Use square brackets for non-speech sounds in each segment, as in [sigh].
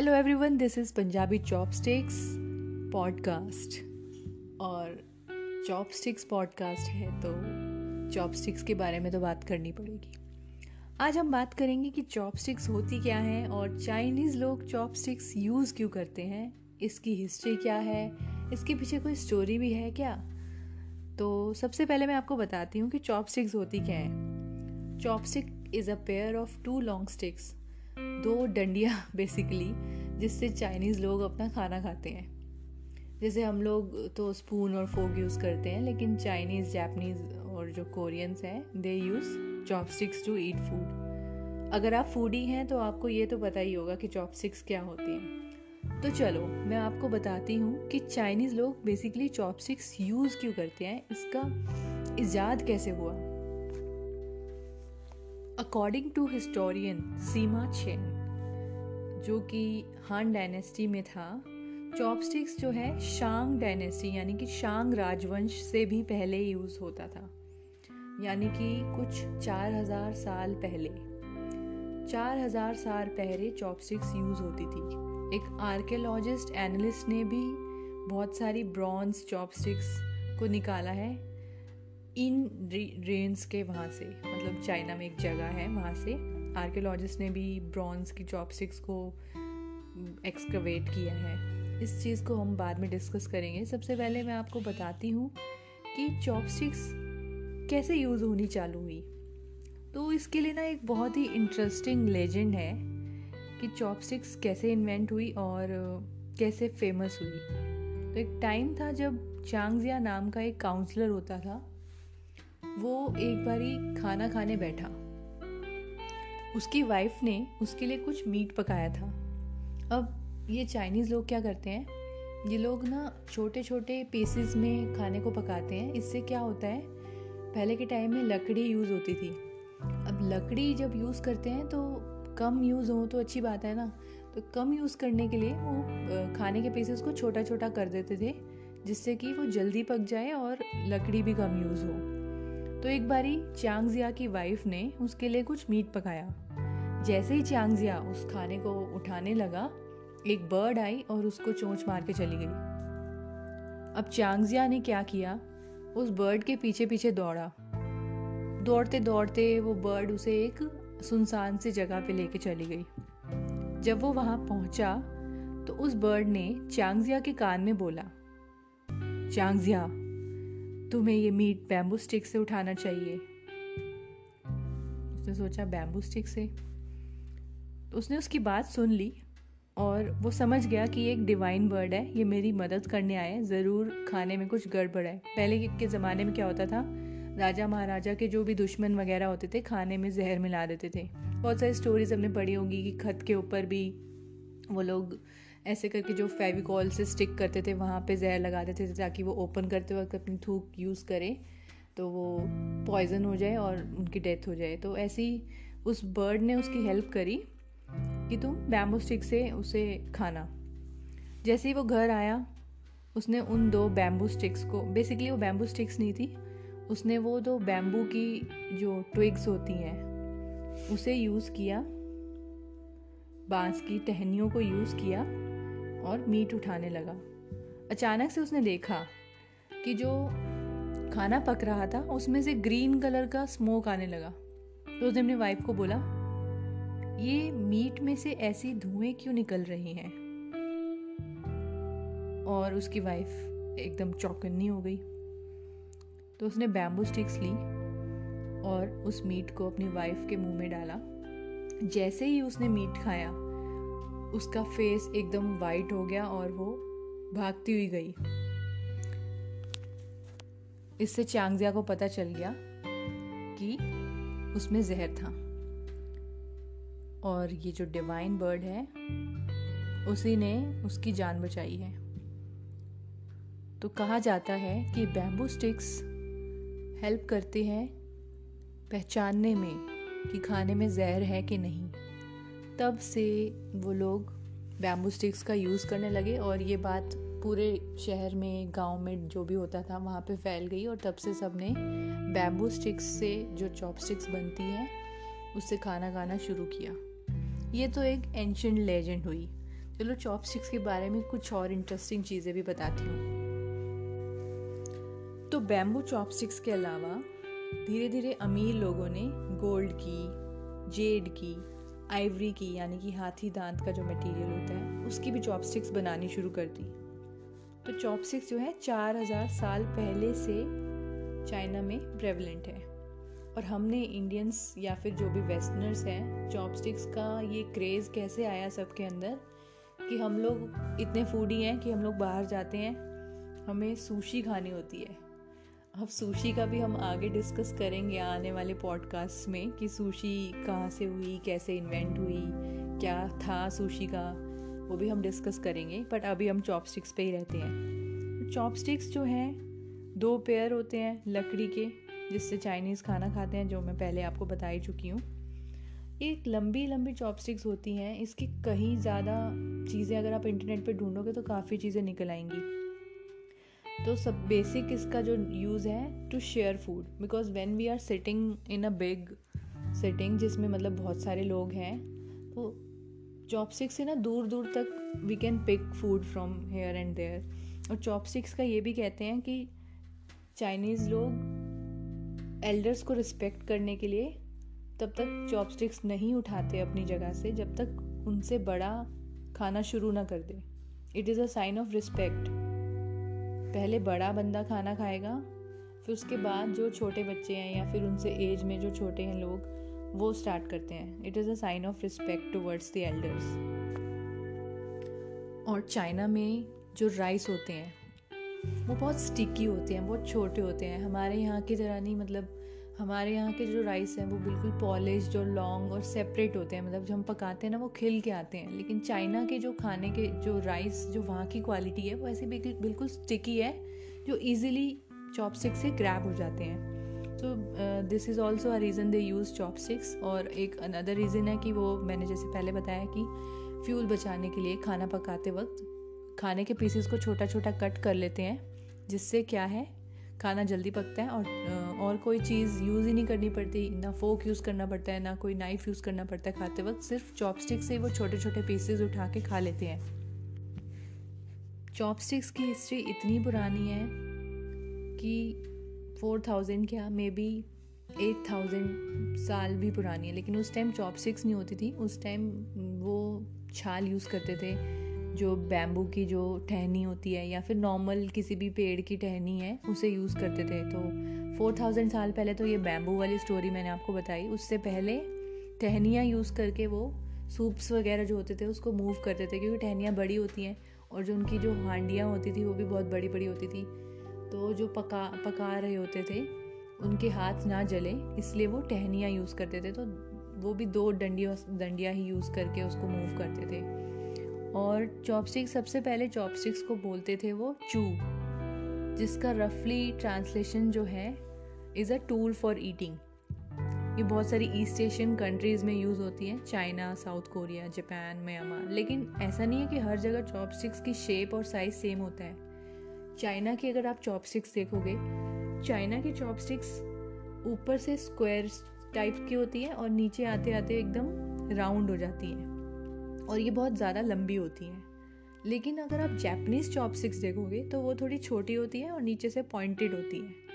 Hello everyone this is Punjabi chopsticks podcast और chopsticks podcast है तो चॉपस्टिक्स के बारे में तो बात करनी पड़ेगी। आज हम बात करेंगे कि चॉपस्टिक्स होती क्या हैं और चाइनीज़ लोग चॉपस्टिक्स यूज़ क्यों करते हैं, इसकी हिस्ट्री क्या है, इसके पीछे कोई स्टोरी भी है क्या? तो सबसे पहले मैं आपको बताती हूँ कि चॉपस्टिक्स होती क्या है। Chopstick is a pair of two long sticks दो डंडिया बेसिकली जिससे चाइनीज़ लोग अपना खाना खाते हैं। जैसे हम लोग तो स्पून और फोक यूज़ करते हैं, लेकिन चाइनीज़ जापनीज़ और जो कोरियंस हैं they use chopsticks to eat food अगर आप फूडी हैं तो आपको ये तो पता ही होगा कि चॉपस्टिक्स क्या होती हैं। तो चलो, मैं आपको बताती हूँ कि चाइनीज़ लोग बेसिकली चॉपस्टिक्स यूज़ क्यों करते हैं, इसका ईजाद कैसे हुआ। According to historian Seema chain जो कि हान डायनेस्टी में था चॉपस्टिक्स जो है शांग डायनेस्टी यानी कि शांग राजवंश से भी पहले यूज़ होता था। यानी कि कुछ चार हज़ार साल पहले। चार हज़ार साल पहले चॉपस्टिक्स यूज़ होती थी। एक आर्कियोलॉजिस्ट एनालिस्ट ने भी बहुत सारी ब्रॉन्ज चॉपस्टिक्स को निकाला है। इन रेंज के वहाँ से मतलब चाइना में एक जगह है वहाँ से आर्कियोलॉजिस्ट ने भी ब्रॉन्ज की चॉपस्टिक्स को एक्सकवेट किया है। इस चीज़ को हम बाद में डिस्कस करेंगे। सबसे पहले मैं आपको बताती हूँ कि चॉपस्टिक्स कैसे यूज़ होनी चालू हुई। तो इसके लिए ना एक बहुत ही इंटरेस्टिंग लेजेंड है कि चॉपस्टिक्स कैसे इन्वेंट हुई और कैसे फ़ेमस हुई। तो एक टाइम था जब चांगजिया नाम का एक काउंसलर होता था। वो एक बारी खाना खाने बैठा। उसकी वाइफ ने उसके लिए कुछ मीट पकाया था। अब ये चाइनीज़ लोग क्या करते हैं? ये लोग ना छोटे छोटे पीसेस में खाने को पकाते हैं। इससे क्या होता है? पहले के टाइम में लकड़ी यूज़ होती थी। अब लकड़ी जब यूज़ करते हैं तो कम यूज़ हो तो अच्छी बात है ना। तो कम यूज़ करने के लिए वो खाने के पीसेस को छोटा छोटा कर देते थे, जिससे कि वो जल्दी पक जाए और लकड़ी भी कम यूज़ हो। तो एक बारी चांगजिया की वाइफ ने उसके लिए कुछ मीट पकाया। जैसे ही चांगजिया उस खाने को उठाने लगा, एक बर्ड आई और उसको चोंच मार के चली गई। अब चांगजिया ने क्या किया? उस बर्ड के पीछे पीछे दौड़ा। दौड़ते दौड़ते वो बर्ड उसे एक सुनसान सी जगह पे लेके चली गई। जब वो वहाँ पहुँचा तो उस बर्ड ने चांगजिया के कान में बोला, चांगजिया तुम्हें ये मीट बैम्बू स्टिक से उठाना चाहिए। उसने सोचा बैम्बू स्टिक से। तो उसने उसकी बात सुन ली और वो समझ गया कि ये एक डिवाइन बर्ड है। ये मेरी मदद करने आए ज़रूर खाने में कुछ गड़बड़ है। पहले के ज़माने में क्या होता था? राजा महाराजा के जो भी दुश्मन वगैरह होते थे, खाने में जहर मिला देते थे। बहुत सारी स्टोरीज हमने पढ़ी होंगी कि खत के ऊपर भी वो लोग ऐसे करके जो फेविकॉल से स्टिक करते थे, वहाँ पे जहर लगा देते थे ताकि वो ओपन करते वक्त अपनी थूक यूज़ करें तो वो पॉइजन हो जाए और उनकी डेथ हो जाए। तो ऐसी उस बर्ड ने उसकी हेल्प करी कि तुम बैम्बू स्टिक से उसे खाना। जैसे ही वो घर आया, उसने उन दो बैम्बू स्टिक्स को बेसिकली वो बैम्बू स्टिक्स नहीं थी, उसने वो दो बैम्बू की जो ट्विग्स होती हैं, उसे यूज़ किया, बाँस की टहनियों को यूज़ किया और मीट उठाने लगा। अचानक से उसने देखा कि जो खाना पक रहा था, उसमें से ग्रीन कलर का स्मोक आने लगा। तो उसने अपनी वाइफ को बोला, ये मीट में से ऐसी धुएँ क्यों निकल रही हैं? और उसकी वाइफ एकदम चौकन्नी हो गई। तो उसने बैम्बू स्टिक्स ली और उस मीट को अपनी वाइफ के मुँह में डाला। जैसे ही उसने मीट खाया उसका फेस एकदम वाइट हो गया और वो भागती हुई गई। इससे चांगजिया को पता चल गया कि उसमें जहर था। और ये जो डिवाइन बर्ड है, उसी ने उसकी जान बचाई है। तो कहा जाता है कि बैम्बू स्टिक्स हेल्प करते हैं पहचानने में कि खाने में जहर है कि नहीं। तब से वो लोग बैम्बू स्टिक्स का यूज़ करने लगे और ये बात पूरे शहर में, गाँव में जो भी होता था, वहाँ पे फैल गई और तब से सबने बैम्बू स्टिक्स से जो चॉपस्टिक्स बनती हैं, उससे खाना खाना शुरू किया। ये तो एक एंशंट लेजेंड हुई। चलो चॉपस्टिक्स के बारे में कुछ और इंटरेस्टिंग चीज़ें भी बताती हूँ। तो बैम्बू चॉपस्टिक्स के अलावा धीरे धीरे अमीर लोगों ने गोल्ड की जेड की आइवरी की, यानी कि हाथी दांत का जो मटेरियल होता है, उसकी भी चॉपस्टिक्स बनानी शुरू कर दी। तो चॉपस्टिक्स जो है, चार हज़ार साल पहले से चाइना में प्रेवलेंट है। और हमने इंडियंस या फिर जो भी वेस्टर्नर्स हैं चॉपस्टिक्स का ये क्रेज़ कैसे आया सबके अंदर, कि हम लोग इतने फूडी हैं कि हम लोग बाहर जाते हैं, हमें सूशी खानी होती है। अब सूशी का भी हम आगे डिस्कस करेंगे आने वाले पॉडकास्ट में कि सूशी कहाँ से हुई, कैसे इन्वेंट हुई, क्या था सूशी का, वो भी हम डिस्कस करेंगे। बट अभी हम चॉपस्टिक्स पे ही रहते हैं। चॉपस्टिक्स जो हैं, दो पेयर होते हैं लकड़ी के, जिससे चाइनीज़ खाना खाते हैं, जो मैं पहले आपको बता ही चुकी हूँ। एक लंबी लंबी चॉपस्टिक्स होती हैं, इसकी कहीं ज़्यादा चीज़ें अगर आप इंटरनेट पे ढूंढोगे तो काफ़ी चीज़ें निकल आएँगी। तो सब बेसिक इसका जो यूज़ है to share food because when we are sitting in a big sitting जिसमें मतलब बहुत सारे लोग हैं तो चॉपस्टिक्स से ना दूर दूर तक we can pick food from here and there और चॉपस्टिक्स का ये भी कहते हैं कि चाइनीज़ लोग एल्डर्स को रिस्पेक्ट करने के लिए तब तक चॉपस्टिक्स नहीं उठाते अपनी जगह से जब तक उनसे बड़ा खाना शुरू ना कर दे. It is a sign of respect पहले बड़ा बंदा खाना खाएगा, फिर उसके बाद जो छोटे बच्चे हैं या फिर उनसे एज में जो छोटे हैं लोग, वो स्टार्ट करते हैं। It is a sign of respect towards the elders और चाइना में जो राइस होते हैं, वो बहुत स्टिकी होते हैं, बहुत छोटे होते हैं। हमारे यहाँ की तरह नहीं मतलब हमारे यहाँ के जो राइस हैं वो बिल्कुल पॉलिश और लॉन्ग और सेपरेट होते हैं। मतलब जो हम पकाते हैं ना, वो खिल के आते हैं। लेकिन चाइना के जो खाने के जो राइस जो वहाँ की क्वालिटी है, वो ऐसी बिल्कुल बिल्कुल स्टिकी है, जो ईजिली चॉपस्टिक से ग्रैब हो जाते हैं। तो this is also a reason they use chopsticks और एक अनदर रीज़न है कि वो, मैंने जैसे पहले बताया कि फ्यूल बचाने के लिए खाना पकाते वक्त खाने के पीसेस को छोटा छोटा कट कर लेते हैं, जिससे क्या है खाना जल्दी पकता है और और कोई चीज़ यूज़ ही नहीं करनी पड़ती, ना फोक यूज़ करना पड़ता है, ना कोई नाइफ़ यूज़ करना पड़ता है खाते वक्त, सिर्फ़ चॉपस्टिक से वो छोटे छोटे पीसेस उठा के खा लेते हैं। चॉपस्टिक्स की हिस्ट्री इतनी पुरानी है कि फोर थाउज़ेंड क्या मे बी एट थाउज़ेंड साल भी पुरानी है, लेकिन उस टाइम चॉपस्टिक्स नहीं होती थी, उस टाइम वो छाल यूज़ करते थे। जो बैम्बू की जो टहनी होती है या फिर नॉर्मल किसी भी पेड़ की टहनी है, उसे यूज़ करते थे। तो फोर थाउज़ेंड साल पहले तो ये बैम्बू वाली स्टोरी मैंने आपको बताई। उससे पहले टहनियाँ यूज़ करके वो सूप्स वगैरह जो होते थे, उसको मूव करते थे, क्योंकि टहनियाँ बड़ी होती हैं और जो उनकी जो हांडियाँ होती थी, वो भी बहुत बड़ी बड़ी होती थी। तो जो पका पका रहे होते थे, उनके हाथ ना जले, इसलिए वो टहनियाँ यूज़ करते थे। तो वो भी दो डंडियों, डंडियाँ ही यूज़ करके उसको मूव करते थे। और चॉपस्टिक सबसे पहले चॉपस्टिक्स को बोलते थे वो चू जिसका रफली ट्रांसलेशन जो है is a tool for eating ये बहुत सारी ईस्ट एशियन कंट्रीज़ में यूज़ होती है China South Korea Japan Myanmar लेकिन ऐसा नहीं है कि हर जगह चॉपस्टिक्स की शेप और साइज़ सेम होता है. चाइना की अगर आप चॉपस्टिक्स देखोगे चाइना की चॉपस्टिक्स ऊपर से स्क्वायर टाइप की होती है और नीचे आते आते एकदम राउंड हो जाती हैं. और ये बहुत ज़्यादा लंबी होती हैं। लेकिन अगर आप जैपनीज़ चॉपस्टिक्स देखोगे तो वो थोड़ी छोटी होती है और नीचे से पॉइंटेड होती है।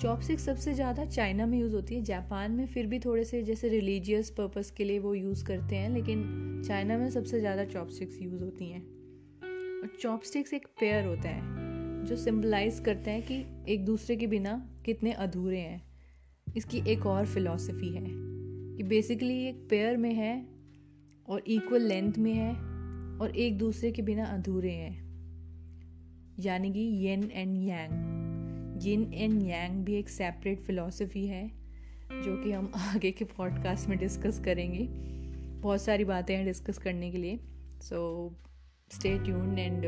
चॉपस्टिक्स सबसे ज़्यादा चाइना में यूज़ होती है जापान में फिर भी थोड़े से जैसे रिलीजियस पर्पस के लिए वो यूज़ करते हैं, लेकिन चाइना में सबसे ज़्यादा चॉपस्टिक्स यूज़ होती हैं। और चॉपस्टिक्स एक पेयर होता है, जो सिंबलाइज करते हैं कि एक दूसरे के बिना कितने अधूरे हैं। इसकी एक और फिलॉसफी है कि बेसिकली एक पेयर में है और इक्वल लेंथ में है और एक दूसरे के बिना अधूरे हैं। यानी कि yen and yang yin and yang भी एक सेपरेट फिलॉसफी है जो कि हम [laughs] आगे के पॉडकास्ट में डिस्कस करेंगे। बहुत सारी बातें हैं डिस्कस करने के लिए। सो स्टे ट्यून एंड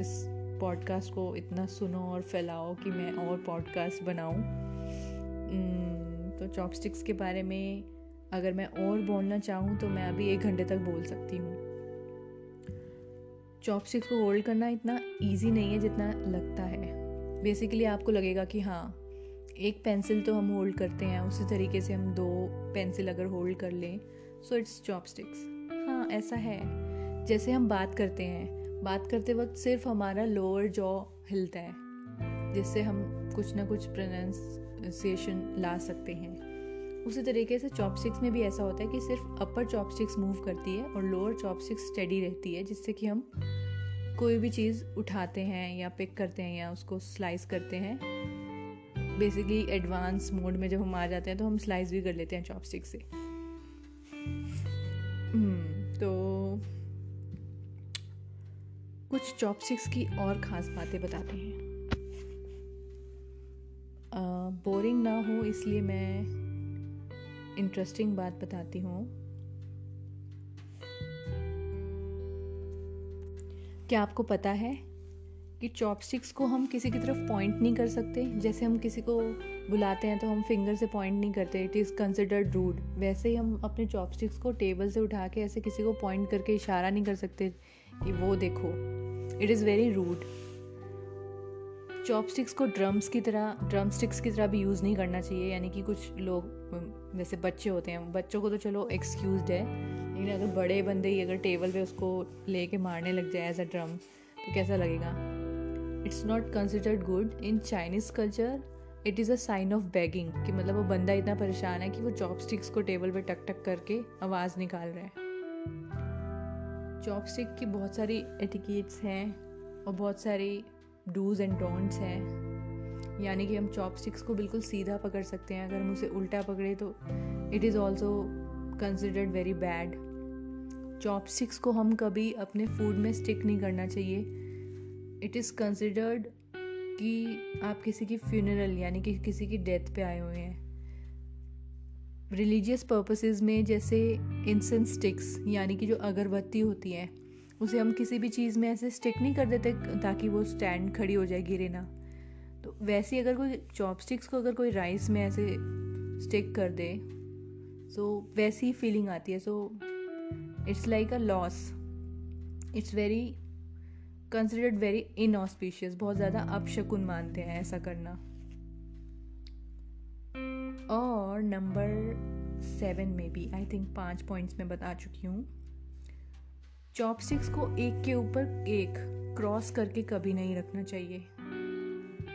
इस पॉडकास्ट को इतना सुनो और फैलाओ कि मैं और पॉडकास्ट बनाऊँ। Hmm, तो चॉपस्टिक्स के बारे में अगर मैं और बोलना चाहूँ तो मैं अभी एक घंटे तक बोल सकती हूँ। चॉपस्टिक्स को होल्ड करना इतना इजी नहीं है जितना लगता है। बेसिकली आपको लगेगा कि हाँ एक पेंसिल तो हम होल्ड करते हैं, उसी तरीके से हम दो पेंसिल अगर होल्ड कर लें सो इट्स चॉपस्टिक्स हाँ ऐसा है। जैसे हम बात करते हैं, बात करते वक्त सिर्फ़ हमारा लोअर जॉ हिलता है, जिससे हम कुछ ना कुछ प्रोनाउंसिएशन ला सकते हैं। उसी तरीके से चॉपस्टिक्स में भी ऐसा होता है कि सिर्फ़ अपर चॉपस्टिक्स मूव करती है और लोअर चॉपस्टिक्स स्टडी रहती है जिससे कि हम कोई भी चीज़ उठाते हैं या पिक करते हैं या उसको स्लाइस करते हैं। बेसिकली एडवांस मोड में जब हम आ जाते हैं तो हम स्लाइस भी कर लेते हैं चॉपस्टिक से। हम्म, तो कुछ चॉपस्टिक्स की और ख़ास बातें बताते हैं। बोरिंग ना हो इसलिए मैं इंटरेस्टिंग बात बताती हूँ। क्या आपको पता है कि चॉपस्टिक्स को हम किसी की तरफ़ पॉइंट नहीं कर सकते? जैसे हम किसी को बुलाते हैं तो हम फिंगर से पॉइंट नहीं करते। इट इज़ कंसिडर्ड रूड वैसे ही हम अपने चॉपस्टिक्स को टेबल से उठा के ऐसे किसी को पॉइंट करके इशारा नहीं कर सकते कि वो देखो। It is very rude chopsticks को ड्रम्स की तरह ड्रम स्टिक्स की तरह भी यूज़ नहीं करना चाहिए, यानी कि कुछ लोग जैसे बच्चे होते हैं। बच्चों को तो चलो एक्सक्यूज है, लेकिन अगर बड़े बंदे ही अगर टेबल पे उसको ले लेके मारने लग जाए एज अ ड्रम तो कैसा लगेगा? It's not considered good in Chinese culture it is a sign of begging कि मतलब वो बंदा इतना परेशान है कि वो चॉपस्टिक्स को टेबल पे टक टक करके आवाज़ निकाल रहा है। चॉपस्टिक की बहुत सारी एटिकेट्स हैं और बहुत सारी डूज एंड डोंट्स हैं। यानी कि हम चॉपस्टिक्स को बिल्कुल सीधा पकड़ सकते हैं। अगर हम उसे उल्टा पकड़े तो it is also considered very bad chopsticks को हम कभी अपने फ़ूड में स्टिक नहीं करना चाहिए। इट इज़ कंसिडर्ड कि आप किसी की फ्यूनरल यानी कि किसी की डेथ पे आए हुए हैं। रिलीजियस पर्पसेस में जैसे इंसेंस स्टिक्स यानी कि जो अगरबत्ती होती है उसे हम किसी भी चीज़ में ऐसे स्टिक नहीं कर देते ताकि वो स्टैंड खड़ी हो जाए गिरे ना। तो वैसे अगर कोई चॉपस्टिक्स को अगर कोई राइस में ऐसे स्टिक कर दे सो वैसी ही फीलिंग आती है। So it's like a loss it's very considered very inauspicious बहुत ज़्यादा अपशकुन मानते हैं ऐसा करना। और नंबर सेवन में भी आई थिंक पाँच पॉइंट्स में बता चुकी हूँ। चॉपस्टिक्स को एक के ऊपर एक क्रॉस करके कभी नहीं रखना चाहिए।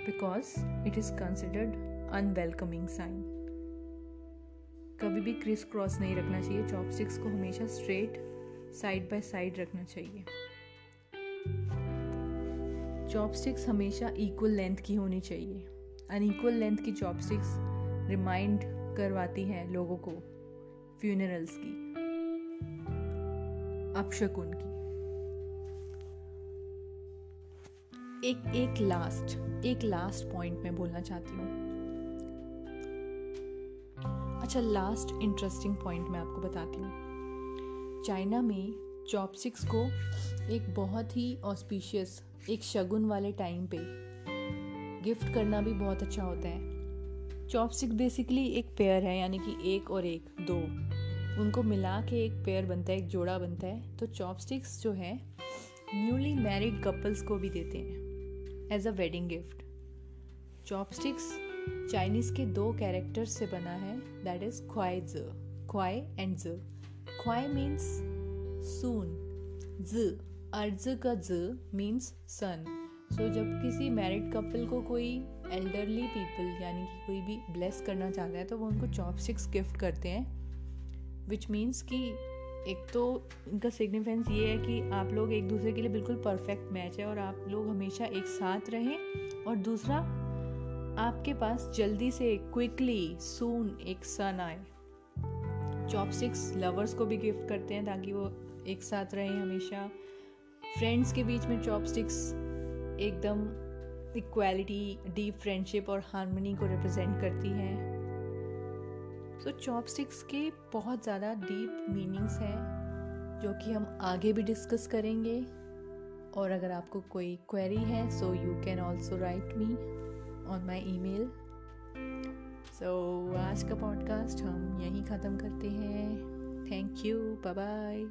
Because it is considered unwelcoming sign कभी भी क्रिस क्रॉस नहीं रखना चाहिए। चॉपस्टिक्स को हमेशा स्ट्रेट साइड बाय साइड रखना चाहिए। चॉपस्टिक्स हमेशा इक्वल लेंथ की होनी चाहिए। अनइक्वल लेंथ की चॉपस्टिक्स रिमाइंड करवाती हैं लोगों को फ्यूनरल्स की। अपशकुन की एक एक लास्ट एक लास्ट पॉइंट मैं बोलना चाहती हूँ। अच्छा लास्ट इंटरेस्टिंग पॉइंट मैं आपको बताती हूँ। चाइना में चॉपस्टिक्स को एक बहुत ही ऑस्पिशियस एक शगुन वाले टाइम पे गिफ्ट करना भी बहुत अच्छा होता है। चॉपस्टिक बेसिकली एक पेयर है, यानी कि एक और एक, दो। उनको मिला के एक पेयर बनता है, एक जोड़ा बनता है। तो चॉपस्टिक्स जो है न्यूली मैरिड कपल्स को भी देते हैं as a wedding gift chopsticks Chinese के दो कैरेक्टर्स से बना है दैट इज़ ख्वाई ज ख्वाई एंड ज ख्वाई मीन्स सून ज अर्ज़ का ज मीन्स सन सो जब किसी मैरिड कपल को कोई एल्डरली पीपल यानी कि कोई भी ब्लेस करना चाहता है तो वो उनको चॉपस्टिक्स गिफ्ट करते हैं। विच मीन्स कि एक तो इनका सिग्निफिकेंस ये है कि आप लोग एक दूसरे के लिए बिल्कुल परफेक्ट मैच है और आप लोग हमेशा एक साथ रहें और दूसरा, आपके पास जल्दी से क्विकली सून एक सन आए। चॉपस्टिक्स लवर्स को भी गिफ्ट करते हैं ताकि वो एक साथ रहें हमेशा। फ्रेंड्स के बीच में चॉपस्टिक्स एकदम इक्वालिटी डीप फ्रेंडशिप और हारमोनी को रिप्रेजेंट करती हैं। तो चॉपस्टिक्स के बहुत ज़्यादा डीप मीनिंग्स हैं, जो कि हम आगे भी डिस्कस करेंगे। और अगर आपको कोई क्वेरी है so you can also write me on my email सो आज का पॉडकास्ट हम यहीं ख़त्म करते हैं। Thank you bye bye